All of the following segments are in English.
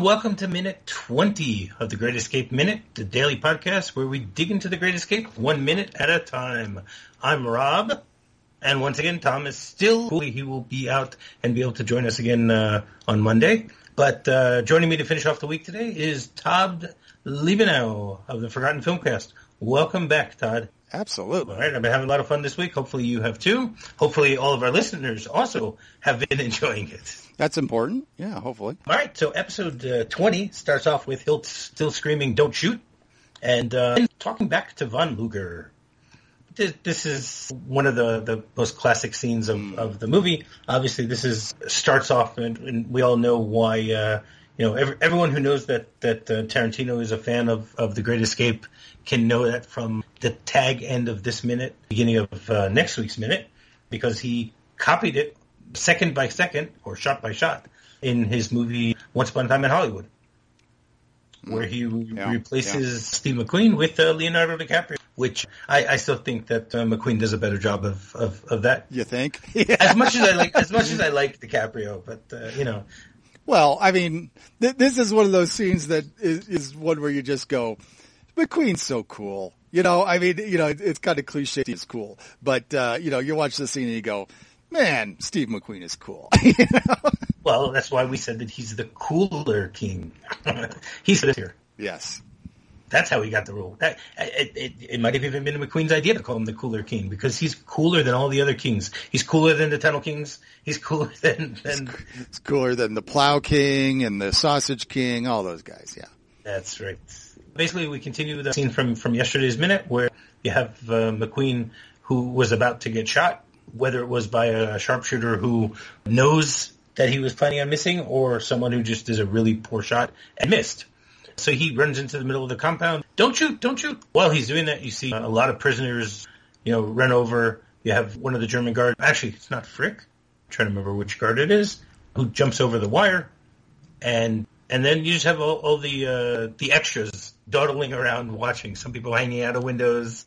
and welcome to minute 20 of the Great Escape Minute, the daily podcast where we dig into the Great Escape one minute at a time. I'm Rob, and once again, Tom is still, he will be out and be able to join us again uh, on Monday. But uh, joining me to finish off the week today is Todd Liebenow of the Forgotten Filmcast. Welcome back, Todd. Absolutely. All right, I've been having a lot of fun this week. Hopefully you have too. Hopefully all of our listeners also have been enjoying it. That's important. Yeah, hopefully. All right, so episode uh, 20 starts off with Hilts still screaming, don't shoot, and uh, talking back to Von Luger. This, this is one of the, the most classic scenes of, of the movie. Obviously, this is starts off, and, and we all know why. Uh, you know, every, everyone who knows that that uh, Tarantino is a fan of, of The Great Escape can know that from the tag end of this minute, beginning of uh, next week's minute, because he copied it second by second or shot by shot in his movie Once Upon a Time in Hollywood, where he Yeah, replaces yeah. Steve McQueen with uh, Leonardo DiCaprio, which I, I still think that uh, McQueen does a better job of, of, of that. You think? As much as I like, as much as I like DiCaprio, but uh, you know, Well, I mean, th- this is one of those scenes that is, is one where you just go, McQueen's so cool. You know, I mean, you know, it, it's kind of cliche. It's cool, but uh, you know, you watch the scene and you go, man, Steve McQueen is cool. You know? well, that's why we said that he's the cooler king. he's here. yes. That's how he got the role. That it, it, it might have even been McQueen's idea to call him the cooler king because he's cooler than all the other kings. He's cooler than the Tunnel Kings. He's cooler than than. It's cooler than the Plow King and the Sausage King, all those guys. Yeah. That's right. Basically, we continue the scene from from yesterday's minute where you have uh, McQueen who was about to get shot, whether it was by a sharpshooter who knows that he was planning on missing or someone who just is a really poor shot and missed. So he runs into the middle of the compound. Don't shoot! Don't shoot! While he's doing that, you see a lot of prisoners, you know, run over. You have one of the German guards. Actually, it's not Frick. I'm trying to remember which guard it is who jumps over the wire, and and then you just have all, all the uh, the extras dawdling around watching. Some people hanging out of windows.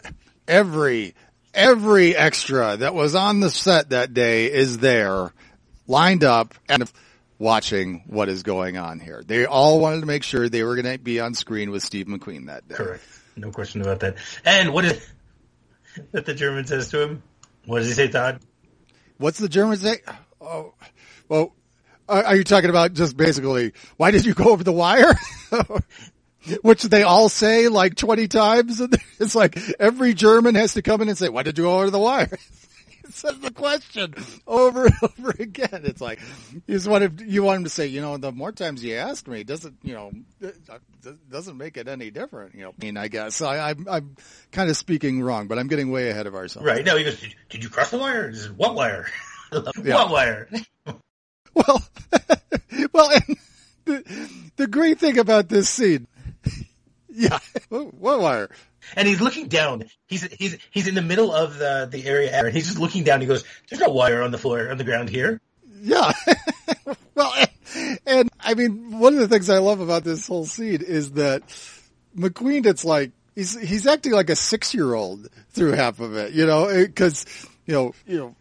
every every extra that was on the set that day is there lined up and watching what is going on here. They all wanted to make sure they were going to be on screen with Steve McQueen that day. Correct. No question about that. And what is that the German says to him? What does he say, Todd? What's the German say? Oh, well, are are you talking about just basically why did you go over the wire? Which they all say like 20 times. And It's like every German has to come in and say, why did you go over the wire? Says the question over and over again. It's like, you just want to, you want him to say, you know, the more times you ask me, it doesn't, you know, it uh, doesn't make it any different. You know, I mean, I guess so I, I'm, I'm kind of speaking wrong, but I'm getting way ahead of ourselves. Right. No, he goes, did, did you cross the wire? Says, what wire? Yeah. What wire? Well, well, and the, the great thing about this scene, yeah, what wire? And he's looking down. He's he's he's in the middle of the the area, and he's just looking down. He goes, "There's no wire on the floor on the ground here." Yeah. well, and, and I mean, one of the things I love about this whole scene is that McQueen, it's like, he's, he's acting like a six year old through half of it, you know, cause, you know, you know,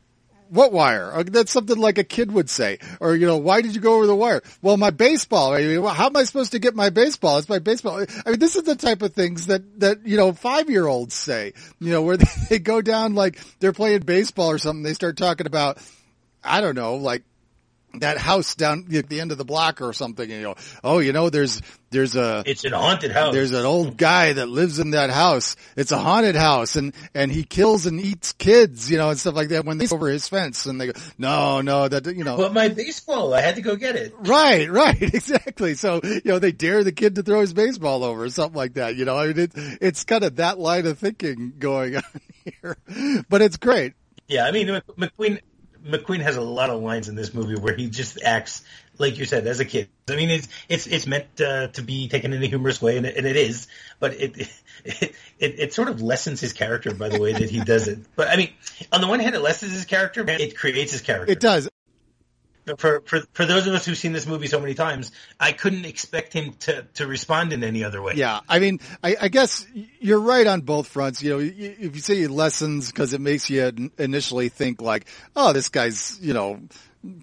what wire? Uh, That's something like a kid would say. Or, you know, why did you go over the wire? Well, my baseball. I mean, how am I supposed to get my baseball? It's my baseball. I mean, this is the type of things that, that, you know, five year olds say, you know, where they, they go down like they're playing baseball or something. They start talking about, I don't know, like that house down at the end of the block or something. And, you know, oh, you know, there's, there's a, It's an haunted house. there's an old guy that lives in that house. It's a haunted house and, and he kills and eats kids, you know, and stuff like that when they over his fence and they go, no, no, that, you know, but my baseball, I had to go get it. Right, right, exactly. So, you know, they dare the kid to throw his baseball over or something like that. You know, I mean, it, it's kind of that line of thinking going on here, but it's great. Yeah, I mean Mc- McQueen. McQueen has a lot of lines in this movie where he just acts like you said as a kid. I mean, it's it's it's meant uh, to be taken in a humorous way, and it, and it is. But it, it it it sort of lessens his character by the way that he does it. But I mean, on the one hand, it lessens his character, but it creates his character. It does. For for for those of us who've seen this movie so many times, I couldn't expect him to to respond in any other way. Yeah, I mean, I, I guess you're right on both fronts. You know, if you say lessons because it makes you initially think like, oh, this guy's, you know,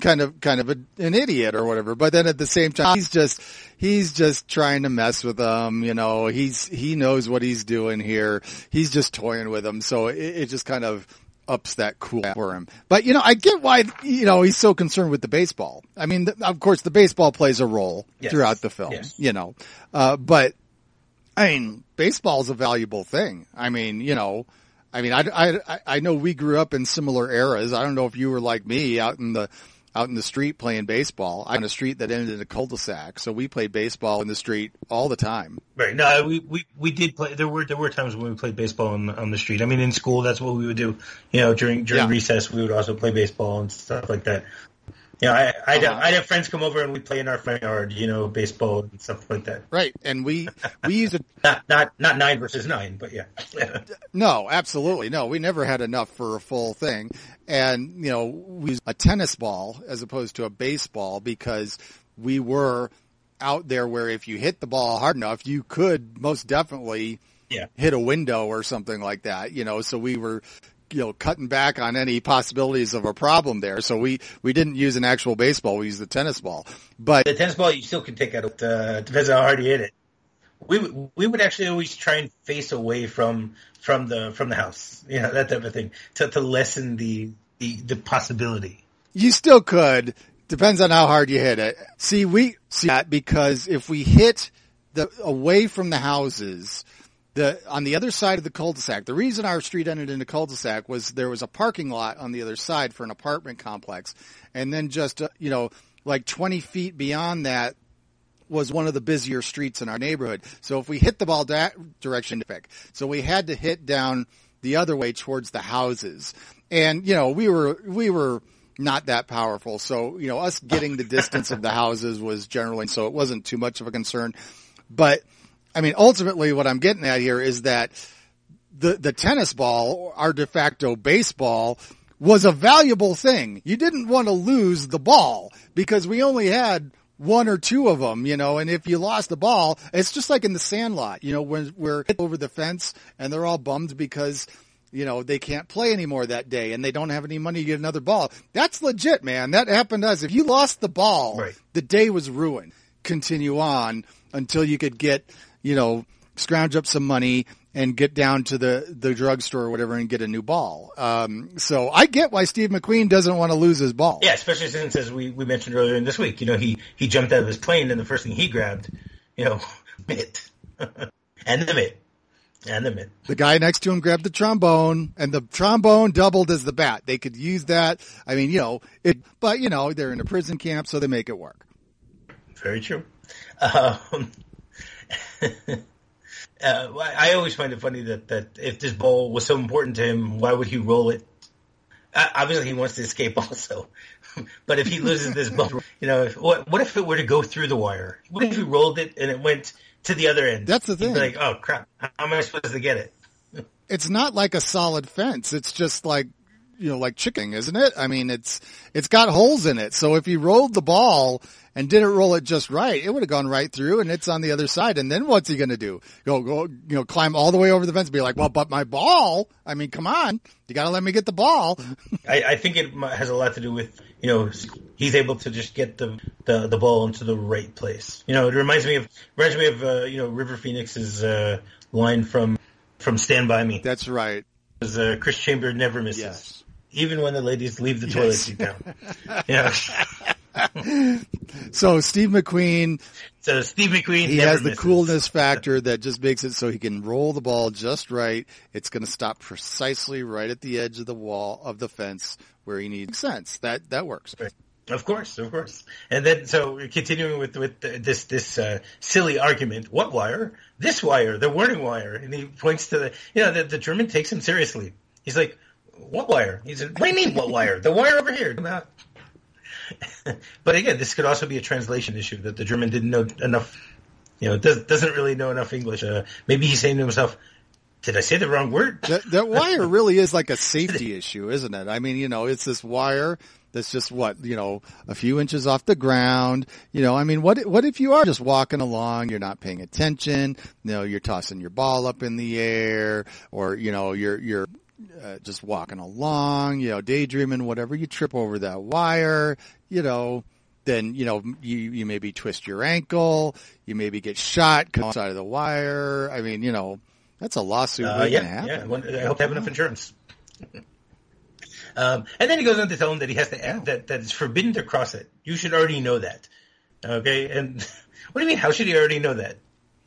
kind of kind of a, an idiot or whatever. But then at the same time, he's just he's just trying to mess with them. You know, he's he knows what he's doing here. He's just toying with them. So it, it just kind of ups that cool for him. But you know, I get why you know he's so concerned with the baseball. I mean, of course, the baseball plays a role Yes. throughout the film. Yes. You know, uh, but I mean, baseball is a valuable thing. I mean, you know, I mean, I, I, I know we grew up in similar eras. I don't know if you were like me out in the, out in the street playing baseball on a street that ended in a cul-de-sac. So we played baseball in the street all the time. Right. No, we, we, we did play. There were there were times when we played baseball on the, on the street. I mean, in school, that's what we would do. You know, during during Yeah. recess, we would also play baseball and stuff like that. Know, I I'd, Uh-huh. I'd have friends come over and we'd play in our front yard. You know, baseball and stuff like that. Right. And we, we used to, Not not not nine versus nine, but yeah. no, absolutely. No, we never had enough for a full thing. And, you know, we used a tennis ball as opposed to a baseball because we were out there where if you hit the ball hard enough, you could most definitely yeah. hit a window or something like that, you know, so we were, you know, cutting back on any possibilities of a problem there. So we, we didn't use an actual baseball. We used the tennis ball, but The tennis ball you still can take out. Uh, depends on how hard you hit it. We we would actually always try and face away from from the from the house, you know, that type of thing, to to lessen the the, the possibility. you still could. Depends on how hard you hit it. See, we see that because if we hit the away from the houses, the on the other side of the cul-de-sac. The reason our street ended in a cul-de-sac was there was a parking lot on the other side for an apartment complex, and then just uh, you know like 20 feet beyond that was one of the busier streets in our neighborhood. So if we hit the ball that direction, pick. So we had to hit down the other way towards the houses. And, you know, we were, we were not that powerful. So, you know, us getting the distance of the houses was generally, so it wasn't too much of a concern. But, I mean, ultimately what I'm getting at here is that the, the tennis ball, our de facto baseball, was a valuable thing. You didn't want to lose the ball because we only had one or two of them, you know, and if you lost the ball, it's just like in the sandlot, you know, when we're over the fence and they're all bummed because, you know, they can't play anymore that day and they don't have any money to get another ball. That's legit, man. That happened to us. If you lost the ball, Right. the day was ruined. Continue on until you could get, you know, scrounge up some money and get down to the, the drugstore or whatever and get a new ball. Um, so I get why Steve McQueen doesn't want to lose his ball. Yeah, especially since as we, we mentioned earlier in this week, you know, he, he jumped out of his plane and the first thing he grabbed, you know, mitt. and the mitt. And the mitt. The guy next to him grabbed the trombone and the trombone doubled as the bat. They could use that. I mean, you know, it, but you know, they're in a prison camp, so they make it work. Very true. Um, uh, I always find it funny that, that if this ball was so important to him, why would he roll it? Uh, obviously, he wants to escape also. but if he loses this ball, you know, if, what, what if it were to go through the wire? What if he rolled it and it went to the other end? That's the thing. like, oh crap, how am I supposed to get it? It's not like a solid fence. It's just like, you know, like chicken, isn't it? I mean, it's, it's got holes in it. So if he rolled the ball and didn't roll it just right, it would have gone right through and it's on the other side. And then what's he going to do? Go, go, you know, climb all the way over the fence and be like, well, but my ball, I mean, come on, you got to let me get the ball. I, I think it has a lot to do with you know he's able to just get the, the, the ball into the right place. You know, it reminds me of reminds me of uh, you know River Phoenix's uh, line from from Stand by Me. That's right. Because, uh, Chris Chambers never misses, Yes. Even when the ladies leave the toilet seat down. yeah. So Steve McQueen, So Steve McQueen he has the misses. coolness factor that just makes it so he can roll the ball just right. It's going to stop precisely right at the edge of the wall of the fence where he needs sense. That that works. Of course, of course. And then, so continuing with with this this uh, silly argument, what wire? This wire, the warning wire. And he points to the, you know, the, the German takes him seriously. He's like, what wire? He said, what do you mean, what wire? The wire over here. Not. but again, this could also be a translation issue that the German didn't know enough. You know, does, doesn't really know enough English. Uh, maybe he's saying to himself, "Did I say the wrong word?" That, that wire really is like a safety issue, isn't it? I mean, you know, it's this wire that's just what, you know, a few inches off the ground. You know, I mean, what, what if you are just walking along, you're not paying attention, you know, you're tossing your ball up in the air or, you know, you're, you're, uh, just walking along, you know, daydreaming, whatever, you trip over that wire, you know, then, you know, you, you maybe twist your ankle, you maybe get shot come side of the wire. I mean, you know, that's a lawsuit Uh, yeah, happen. yeah. I hope to have enough insurance. um, and then he goes on to tell him that he has to add that that it's forbidden to cross it. You should already know that. Okay, and what do you mean? How should he already know that?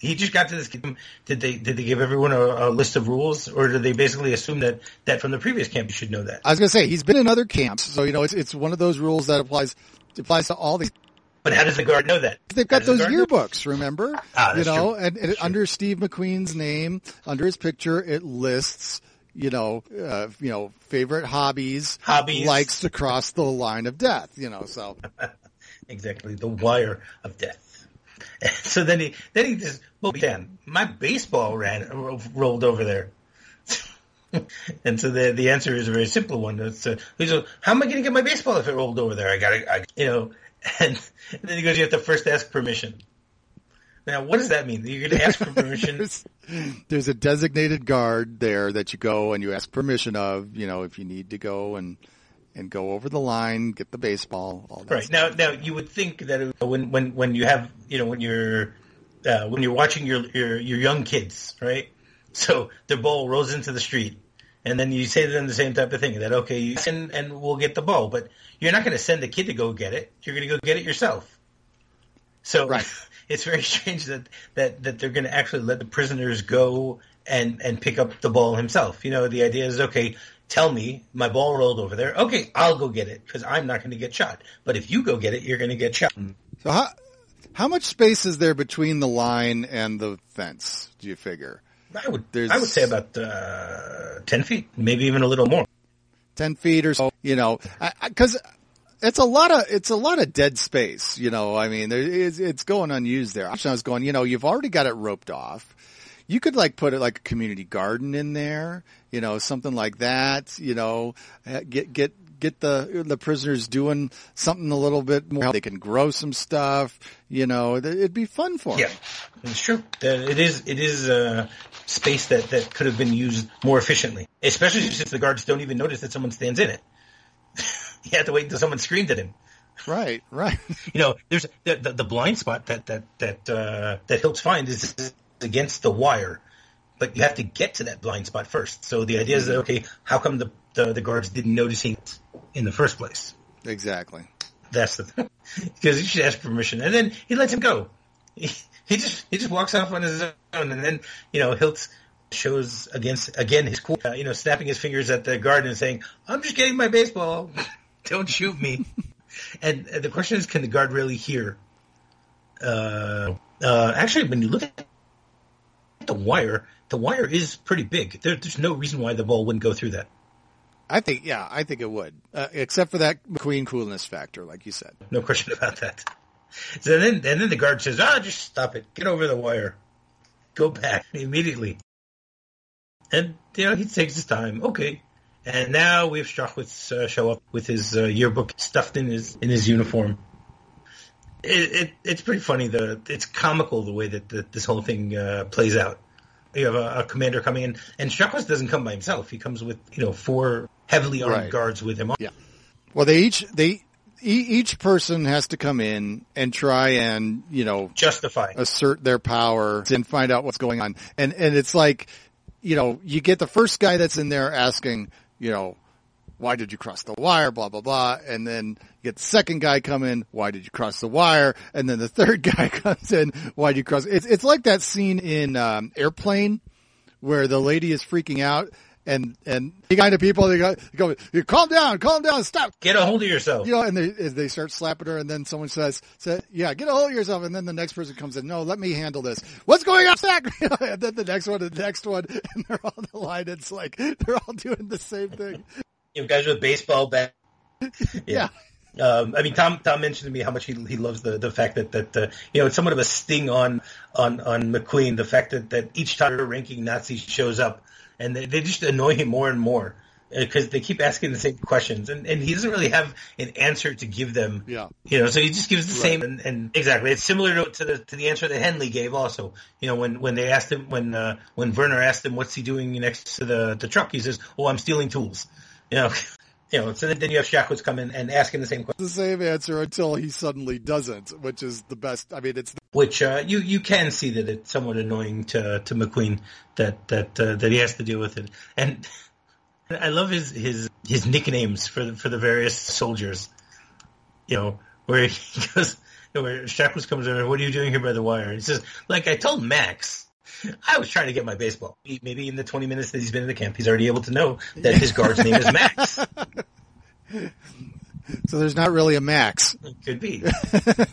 He just got to this. camp. Did they did they give everyone a, a list of rules, or did they basically assume that that from the previous camp you should know that? I was going to say, he's been in other camps, so, you know, it's, it's one of those rules that applies, applies to all these But how does the guard know that? They've got does the those know? yearbooks, remember? Ah, you know, true. and, and under Steve McQueen's name, under his picture, it lists, you know, uh, you know, favorite hobbies, Hobbies. likes to cross the line of death, you know, so. Exactly, the wire of death. And so then he then he just well, Dan, my baseball ran ro- rolled over there. and so the the answer is a very simple one. It's uh, he how am I going to get my baseball if it rolled over there? I got to, you know. And, then he goes, you have to first ask permission. Now, what does that mean? You're going to ask for permission? There's, there's a designated guard there that you go and you ask permission of, you know, if you need to go and, and go over the line, get the baseball, all that Right now, now you would think that it- when when when you have you know when you're uh, when you're watching your, your your young kids, right? So their ball rolls into the street, and then you say to them the same type of thing that okay, you send and we'll get the ball, but you're not going to send the kid to go get it. You're going to go get it yourself. So Right. it's very strange that that that they're going to actually let the prisoners go and and pick up the ball himself. You know, the idea is okay. Tell me my ball rolled over there. Okay, I'll go get it because I'm not going to get shot. But if you go get it, you're going to get shot. So how, how much space is there between the line and the fence, do you figure? I would There's- I would say about uh, ten feet, maybe even a little more. 10 feet or so, you know, cause it's a lot of, it's a lot of dead space, you know, I mean, there is, it's going unused there. I was going, you know, you've already got it roped off. You could like put it like a community garden in there, you know, something like that, you know, uh, get, get, get the, the prisoners doing something a little bit more. They can grow some stuff, you know, it'd be fun for Yeah, them. it's true. It is it is uh, space that that could have been used more efficiently, especially since the guards don't even notice that someone stands in it. you have to wait until someone screamed at him. Right, right. You know, there's the, the, the blind spot that that that uh, that Hilts finds is against the wire, but you have to get to that blind spot first. So the idea is that okay, how come the the, the guards didn't notice him in the first place? exactly. That's the because he should ask permission, and then he lets him go. He, he just he just walks off on his own, and then you know Hilts shows against again his cool, uh, you know, snapping his fingers at the guard and saying, "I'm just getting my baseball. Don't shoot me." and uh, the question is, can the guard really hear? Uh, uh, actually, when you look at the wire, the wire is pretty big. There, there's no reason why the ball wouldn't go through that. I think, yeah, I think it would, uh, except for that McQueen coolness factor, like you said. No question about that. So then, and then the guard says, "Ah, just stop it. Get over the wire. Go back immediately." And you know he takes his time. Okay. And now we have Strachwitz uh, show up with his uh, yearbook stuffed in his in his uniform. It, it it's pretty funny. The it's comical the way that the, this whole thing uh, plays out. You have a, a commander coming in, and Strachwitz doesn't come by himself. He comes with you know four heavily armed Right. guards with him. Yeah. Well, they each, they, e- each person has to come in and try and, you know, Justify. assert their power and find out what's going on. And, and it's like, you know, you get the first guy that's in there asking, you know, why did you cross the wire? Blah, blah, blah. And then get the second guy come in. Why did you cross the wire? And then the third guy comes in. Why did you cross? It's, it's like that scene in, um, airplane where the lady is freaking out and, and the kind of people, they go, they go, "You calm down, calm down, stop. Get a hold of yourself. You know, and they, they start slapping her, and then someone says, say, yeah, get a hold of yourself. And then the next person comes in, no, let me handle this. What's going on, Zach? and then the next one, and the next one, and they're all the line. It's like, they're all doing the same thing. you guys with baseball bat. Yeah. Um, I mean, Tom Tom mentioned to me how much he he loves the the fact that that uh, you know it's somewhat of a sting on on on McQueen the fact that that each time a ranking Nazi shows up and they, they just annoy him more and more. because they keep asking the same questions, and, and he doesn't really have an answer to give them. Yeah. You know, so he just gives the Right. same, and, and exactly, it's similar to, to the to the answer that Hendley gave. Also, you know, when when they asked him when uh, when Werner asked him what's he doing next to the the truck, he says, "Oh, I'm stealing tools." You know, you know. So then, you have Shackwitz come in and asking the same question, The same answer until he suddenly doesn't, which is the best. I mean, it's which uh, you you can see that it's somewhat annoying to to McQueen that that uh, that he has to deal with it, and I love his his his nicknames for the, for the various soldiers. You know, where he goes, where Shackless comes over, what are you doing here by the wire? He says, like I told Max, I was trying to get my baseball. Maybe in the 20 minutes that he's been in the camp, he's already able to know that his guard's name is Max. so there's not really a max. It could be.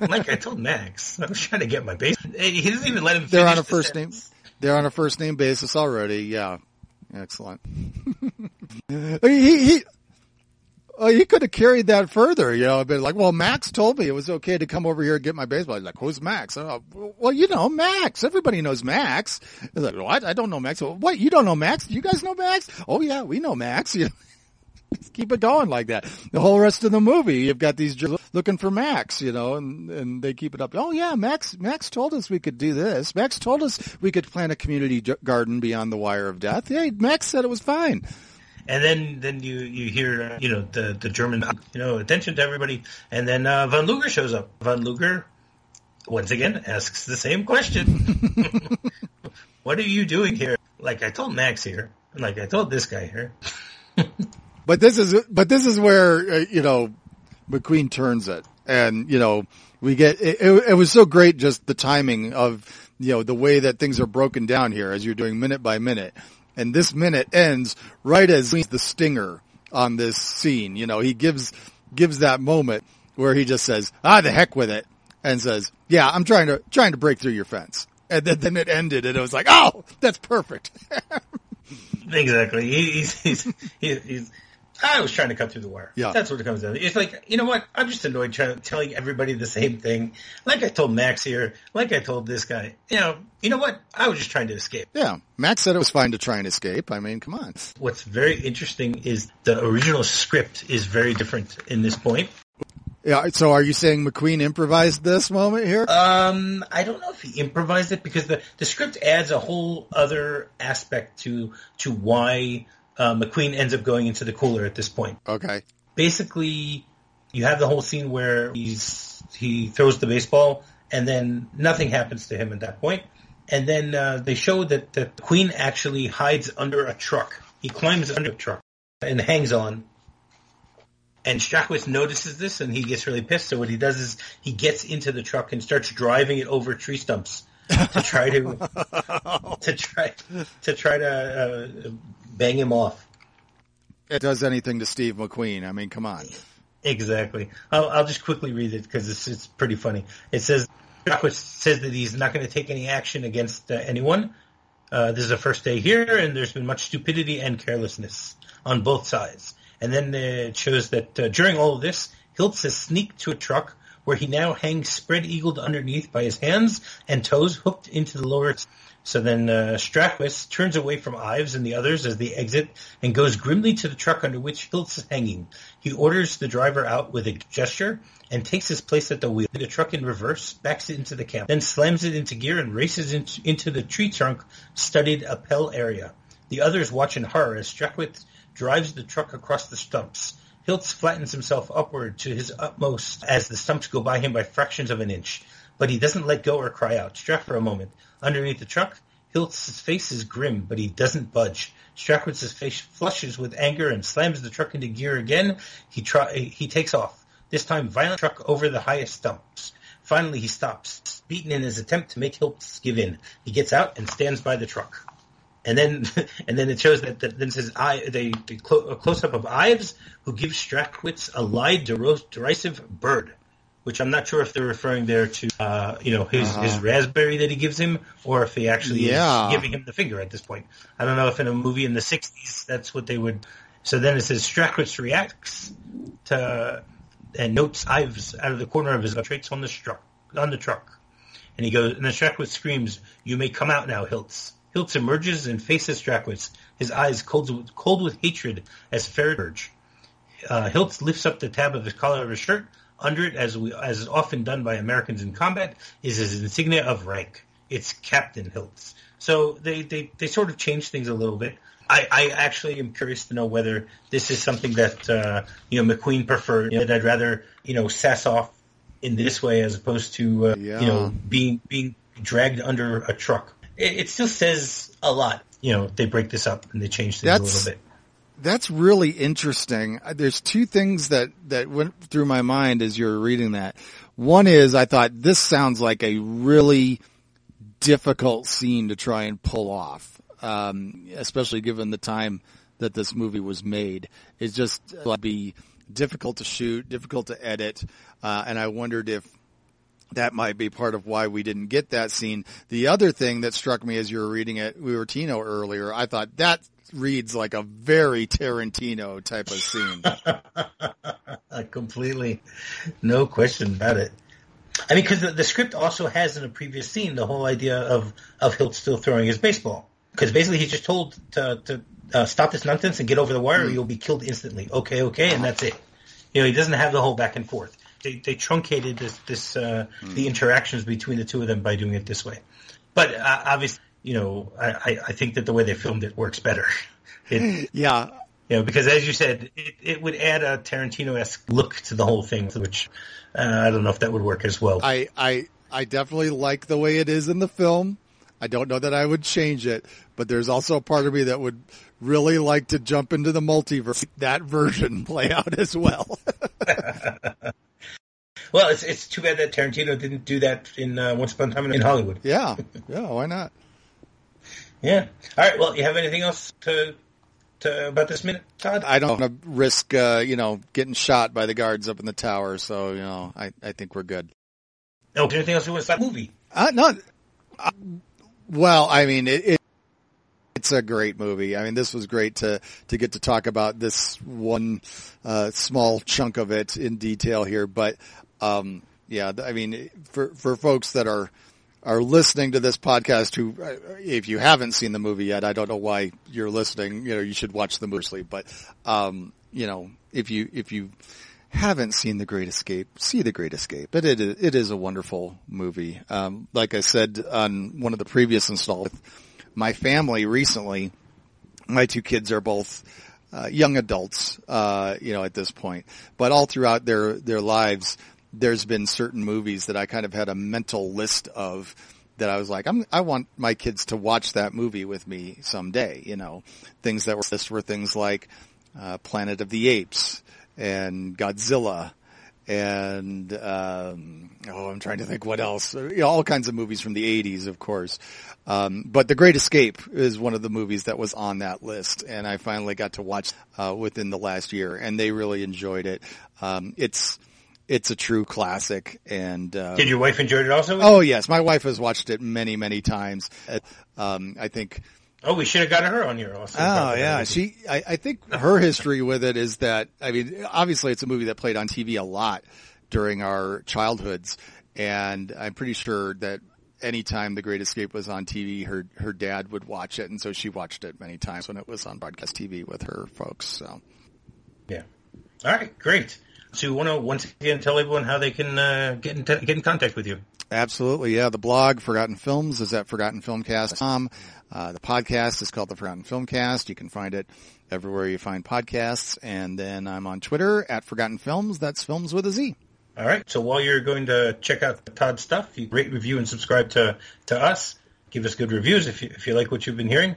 like I told Max, I was trying to get my baseball. He doesn't even let him They're on a first name. They're on a first name basis already. Yeah, excellent. he he. Oh, he could have carried that further, you know, been like, well, Max told me it was okay to come over here and get my baseball. He's like, who's Max? Oh, well, you know, Max. Everybody knows Max. He's like, what? I don't know Max. What? You don't know Max? You guys know Max? Oh yeah, we know Max. You keep it going like that. The whole rest of the movie, you've got these looking for Max, you know, and, and they keep it up. Oh yeah, Max, Max told us we could do this. Max told us we could plant a community garden beyond the wire of death. Hey, Max said it was fine. And then, then you, you hear, you know, the, the German, you know, attention to everybody. And then, uh, Von Luger shows up. Von Luger, once again, asks the same question. what are you doing here? Like I told Max here. Like I told this guy here. But this is, but this is where, uh, you know, McQueen turns it. And, you know, we get, it, it, it was so great just the timing of, you know, the way that things are broken down here as you're doing minute by minute. And this minute ends right as the stinger on this scene. You know, he gives, gives that moment where he just says, ah, the heck with it. And says, yeah, I'm trying to, trying to break through your fence. And then, then it ended and it was like, oh, that's perfect. Exactly. He, he's, he's, he, he's, I was trying to cut through the wire. Yeah. That's what it comes down to. It's like, you know what? I'm just annoyed trying, telling everybody the same thing. Like I told Max here, like I told this guy. You know, you know what? I was just trying to escape. yeah. Max said it was fine to try and escape. I mean, come on. What's very interesting is the original script is very different in this point. Yeah. So are you saying McQueen improvised this moment here? Um, I don't know if he improvised it because the, the script adds a whole other aspect to to why uh, McQueen ends up going into the cooler at this point. Okay. Basically, you have the whole scene where he's he throws the baseball and then nothing happens to him at that point. And then uh, they show that the Queen actually hides under a truck. He climbs under a truck and hangs on. And Strachwitz notices this and he gets really pissed. So what he does is he gets into the truck and starts driving it over tree stumps to try to to try to try to uh, bang him off. It does anything to Steve McQueen. I mean, come on. Exactly. I'll, I'll just quickly read it because it's, it's pretty funny. It says, Jacquet says that he's not going to take any action against uh, anyone. Uh, this is the first day here, and there's been much stupidity and carelessness on both sides. And then it shows that uh, during all of this, Hilts has sneaked to a truck where he now hangs spread-eagled underneath by his hands and toes hooked into the lower. So then uh, Strachwitz turns away from Ives and the others as they exit and goes grimly to the truck under which Hilts is hanging. He orders the driver out with a gesture and takes his place at the wheel. The truck in reverse backs it into the camp, then slams it into gear and races into, into the tree trunk studded Appel area. The others watch in horror as Strachwitz drives the truck across the stumps. Hilts flattens himself upward to his utmost as the stumps go by him by fractions of an inch. But he doesn't let go or cry out. Strack for a moment. Underneath the truck, Hilts's face is grim, but he doesn't budge. Strachwitz's face flushes with anger and slams the truck into gear again. He try, he takes off. This time, violent truck over the highest stumps. Finally, he stops, beaten in his attempt to make Hiltz give in. He gets out and stands by the truck. And then, and then it shows that, that then says I, they, they clo- a close up of Ives, who gives Strachwitz a lied derisive bird, which I'm not sure if they're referring there to, uh, you know, his, Uh-huh. his raspberry that he gives him, or if he actually Yeah. is giving him the finger at this point. I don't know if in a movie in the 60s that's what they would. So then it says Strachwitz reacts to and notes Ives out of the corner of his eye, traits on the truck on the truck, and he goes and then Strachwitz screams, "You may come out now, Hilts." Hilts emerges and faces Strachwitz, his eyes cold with, cold with hatred as Fairburge. Uh, Hilts lifts up the tab of the collar of his shirt. Under it, as we, as is often done by Americans in combat, is his insignia of rank. It's Captain Hilts. So they, they, they sort of change things a little bit. I, I actually am curious to know whether this is something that uh, you know McQueen preferred. You know, that I'd rather you know sass off in this way as opposed to uh, Yeah. you know being being dragged under a truck. It, it still says a lot. You know, they break this up and they change things That's- a little bit. That's really interesting. Uh, There's two things that, that went through my mind as you were reading that. One is I thought this sounds like a really difficult scene to try and pull off, um, especially given the time that this movie was made. It's just uh, be difficult to shoot, difficult to edit, uh, and I wondered if that might be part of why we didn't get that scene. The other thing that struck me as you were reading it, we were Tino earlier, I thought that reads like a very Tarantino type of scene. Completely, no question about it. I mean, because the, the script also has in a previous scene the whole idea of of Hilts still throwing his baseball. Because basically, he's just told to to uh, stop this nonsense and get over the wire, or you'll be killed instantly. Okay, okay, and that's it. You know, he doesn't have the whole back and forth. They they truncated this this uh, the interactions between the two of them by doing it this way. But uh, obviously, you know, I, I think that the way they filmed it works better. It, yeah. you know, because as you said, it, it would add a Tarantino-esque look to the whole thing, which uh, I don't know if that would work as well. I, I, I definitely like the way it is in the film. I don't know that I would change it, but there's also a part of me that would really like to jump into the multiverse, that version play out as well. well, it's it's too bad that Tarantino didn't do that in uh, Once Upon a Time in Hollywood. yeah. Yeah. Why not? Yeah. All right. Well, you have anything else to, to about this minute, Todd? I don't want to risk, uh, you know, getting shot by the guards up in the tower. So, you know, I, I think we're good. No, there anything else you want to start movie? Uh, no, uh, well, I mean, it, it, it's a great movie. I mean, this was great to, to get to talk about this one, uh, small chunk of it in detail here. But, um, yeah, I mean, for, for folks that are, are listening to this podcast who, uh, if you haven't seen the movie yet, I don't know why you're listening. You know, you should watch the movie, but, um, you know, if you, if you, haven't seen The Great Escape, see The Great Escape. It it, it is a wonderful movie. Um, like I said on one of the previous installs, my family recently, my two kids are both uh, young adults, uh, you know, at this point, but all throughout their their lives, there's been certain movies that I kind of had a mental list of that I was like, I'm, I want my kids to watch that movie with me someday. You know, things that were this were things like uh, Planet of the Apes and Godzilla and um, oh, I'm trying to think what else. You know, all kinds of movies from the '80s, of course. Um, but The Great Escape is one of the movies that was on that list, and I finally got to watch uh, within the last year, and they really enjoyed it. Um, it's it's a true classic, and uh, Did your wife enjoy it also? oh yes, my wife has watched it many many times. Um, I think Oh, we should have gotten her on here also. Oh yeah, she. I, I think her history with it is that I mean, obviously it's a movie that played on TV a lot during our childhoods, and I'm pretty sure that anytime The Great Escape was on TV, her her dad would watch it, and so she watched it many times when it was on broadcast TV with her folks. So Yeah. All right, great. So you want to once again tell everyone how they can uh, get in t- get in contact with you. Absolutely, yeah. The blog Forgotten Films is at forgottenfilmcast.com. Uh, the podcast is called the Forgotten Filmcast. You can find it everywhere you find podcasts. And then I'm on Twitter at Forgotten Films. That's films with a Z. All right. So while you're going to check out Todd's stuff, you rate, review, and subscribe to to us. Give us good reviews if you if you like what you've been hearing.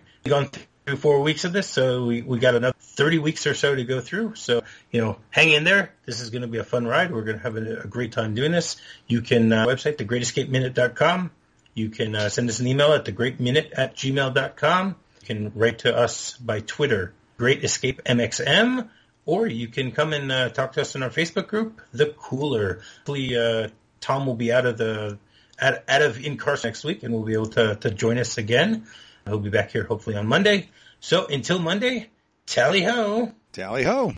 Through four weeks of this, so we we got another 30 weeks or so to go through. So you know, hang in there. This is going to be a fun ride. We're going to have a, a great time doing this. You can uh, website thegreatescapeminute.com. You can uh, send us an email at thegreatminute at gmail.com. You can write to us by Twitter, Great Escape MXM, or you can come and uh, talk to us in our Facebook group, The Cooler. Hopefully, uh, Tom will be out of the out, out of incarceration next week, and we'll be able to, to join us again. He'll be back here hopefully on Monday. So until Monday, tally ho. Tally ho.